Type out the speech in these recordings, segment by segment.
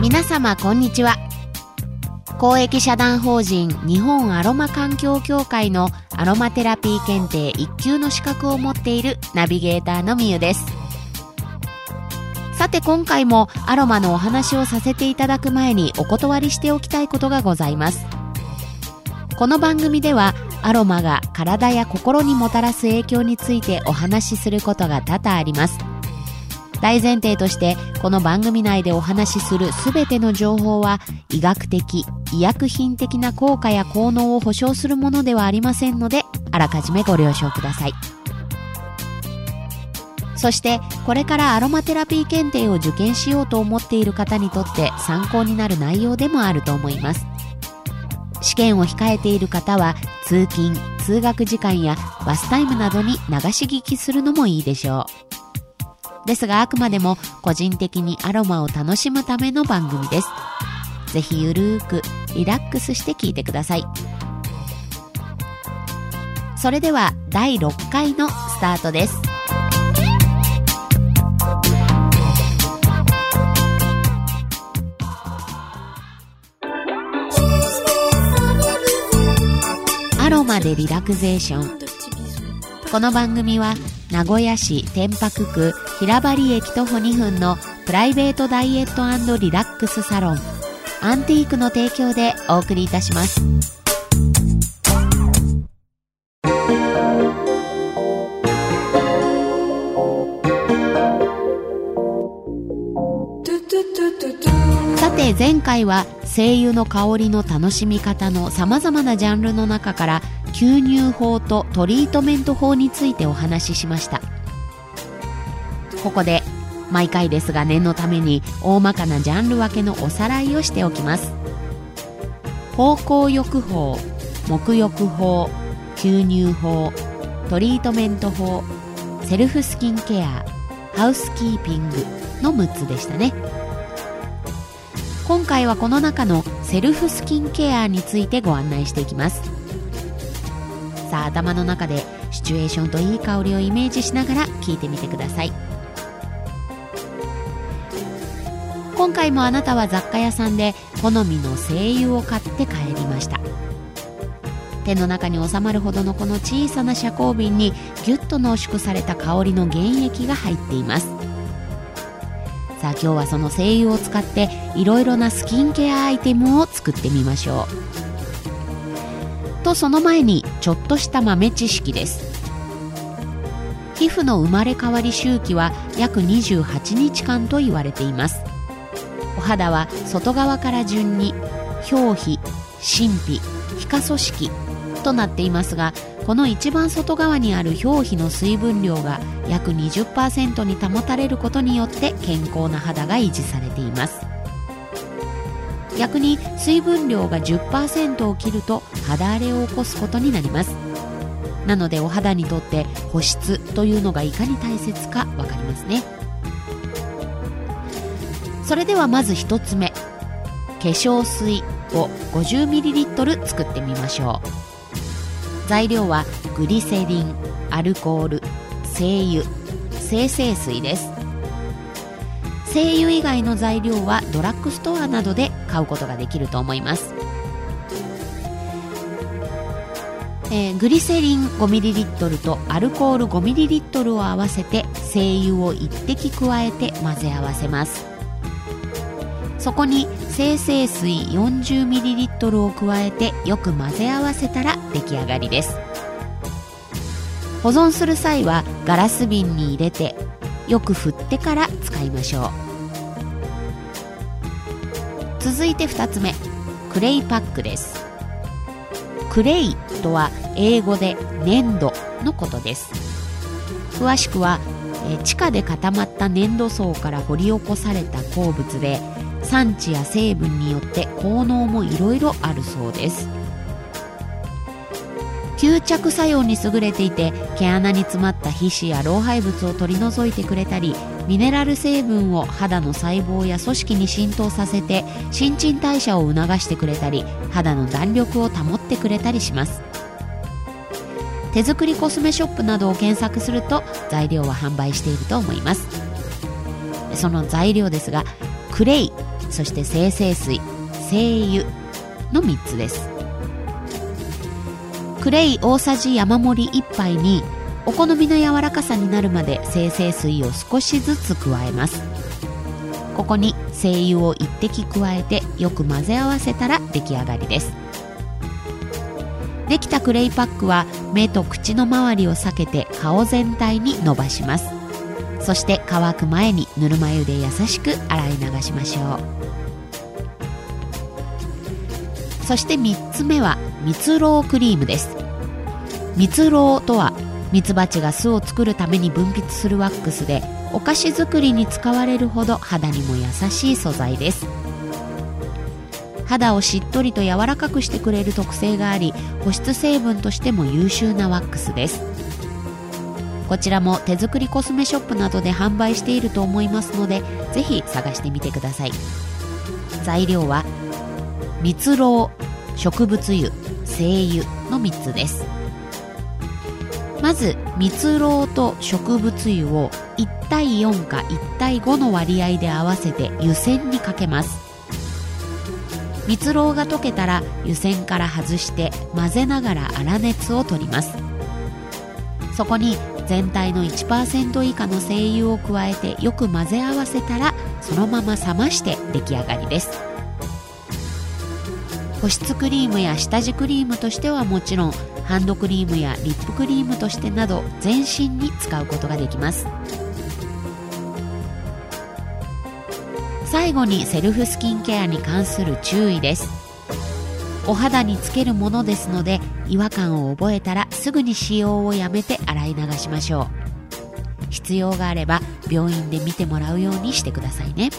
皆様こんにちは。公益社団法人日本アロマ環境協会のアロマテラピー検定1級の資格を持っているナビゲーターのみゆです。さて今回もアロマのお話をさせていただく前にお断りしておきたいことがございます。この番組ではアロマが体や心にもたらす影響についてお話しすることが多々あります。大前提としてこの番組内でお話しする全ての情報は医学的医薬品的な効果や効能を保証するものではありませんのであらかじめご了承ください。そしてこれからアロマテラピー検定を受験しようと思っている方にとって参考になる内容でもあると思います。試験を控えている方は通勤通学時間やバスタイムなどに流し聞きするのもいいでしょうですがあくまでも個人的にアロマを楽しむための番組です。ぜひゆるーくリラックスして聞いてください。それでは第6回のスタートです。でリラクゼーション。この番組は名古屋市天白区平張駅徒歩2分のプライベートダイエットリラックスサロンアンティークの提供でお送りいたします。さて前回は精油の香りの楽しみ方のさまざまなジャンルの中から吸入法とトリートメント法についてお話ししました。ここで毎回ですが念のために大まかなジャンル分けのおさらいをしておきます。方向浴法沐浴法吸入法トリートメント法セルフスキンケアハウスキーピングの6つでしたね。今回はこの中のセルフスキンケアについてご案内していきます。さ頭の中でシチュエーションといい香りをイメージしながら聞いてみてください。今回もあなたは雑貨屋さんで好みの精油を買って帰りました。手の中に収まるほどのこの小さな遮光瓶にギュッと濃縮された香りの原液が入っています。さあ今日はその精油を使っていろいろなスキンケアアイテムを作ってみましょう。とその前にちょっとした豆知識です。皮膚の生まれ変わり周期は約28日間と言われています。お肌は外側から順に表皮真皮皮下組織となっていますがこの一番外側にある表皮の水分量が約20%に保たれることによって健康な肌が維持されています。逆に水分量が10%を切ると肌荒れを起こすことになります。なのでお肌にとって保湿というのがいかに大切か分かりますね。それではまず1つ目。化粧水を 50ml 作ってみましょう。材料はグリセリンアルコール精油精製水です。精油以外の材料はドラッグストアなどで買うことができると思います。えー、グリセリン 5ml とアルコール 5ml を合わせて精油を1滴加えて混ぜ合わせます。そこに精製水 40ml を加えてよく混ぜ合わせたら出来上がりです。保存する際はガラス瓶に入れてよく振ってから使いましょう。続いて2つ目クレイパックです。クレイとは英語で粘土のことです。詳しくは地下で固まった粘土層から掘り起こされた鉱物で産地や成分によって効能もいろいろあるそうです。吸着作用に優れていて毛穴に詰まった皮脂や老廃物を取り除いてくれたりミネラル成分を肌の細胞や組織に浸透させて新陳代謝を促してくれたり肌の弾力を保ってくれたりします。手作りコスメショップなどを検索すると材料は販売していると思います。その材料ですがクレイそして精製水精油の3つです。クレイ大さじ山盛り1杯にお好みの柔らかさになるまで精製水を少しずつ加えます。ここに精油を1滴加えてよく混ぜ合わせたら出来上がりです。できたクレイパックは目と口の周りを避けて顔全体に伸ばします。そして乾く前にぬるま湯で優しく洗い流しましょう。そして3つ目は蜜ろうクリームです。蜜ろうとはミツバチが巣を作るために分泌するワックスでお菓子作りに使われるほど肌にも優しい素材です。肌をしっとりと柔らかくしてくれる特性があり保湿成分としても優秀なワックスです。こちらも手作りコスメショップなどで販売していると思いますのでぜひ探してみてください。材料は蜜ろう植物油精油の3つですまず蜜ろうと植物油を1対4か1対5の割合で合わせて湯煎にかけます。蜜ろうが溶けたら湯煎から外して混ぜながら粗熱を取ります。そこに全体の1%以下の精油を加えてよく混ぜ合わせたらそのまま冷まして出来上がりです。保湿クリームや下地クリームとしてはもちろんハンドクリームやリップクリームとしてなど全身に使うことができます。最後にセルフスキンケアに関する注意です。お肌につけるものですので違和感を覚えたらすぐに使用をやめて洗い流しましょう。必要があれば病院で見てもらうようにしてくださいね。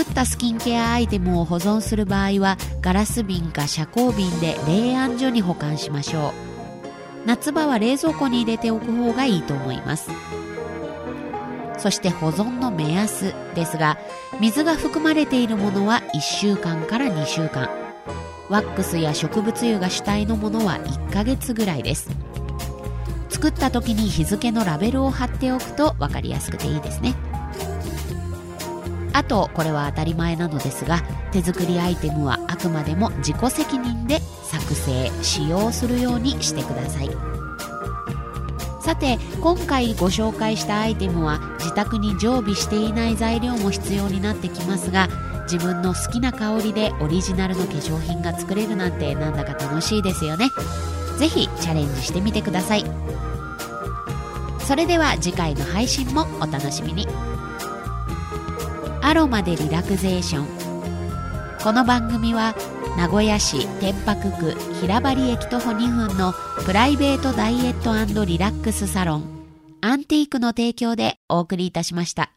作ったスキンケアアイテムを保存する場合はガラス瓶か遮光瓶で冷暗所に保管しましょう。夏場は冷蔵庫に入れておく方がいいと思います。そして保存の目安ですが水が含まれているものは1週間から2週間。ワックスや植物油が主体のものは1ヶ月ぐらいです。作った時に日付のラベルを貼っておくと分かりやすくていいですね。あとこれは当たり前なのですが手作りアイテムはあくまでも自己責任で作成使用するようにしてください。さて今回ご紹介したアイテムは自宅に常備していない材料も必要になってきますが自分の好きな香りでオリジナルの化粧品が作れるなんてなんだか楽しいですよね。是非チャレンジしてみてください。それでは次回の配信もお楽しみに。アロマでリラクゼーションこの番組は名古屋市天白区平張駅徒歩2分のプライベートダイエットリラックスサロンアンティークの提供でお送りいたしました。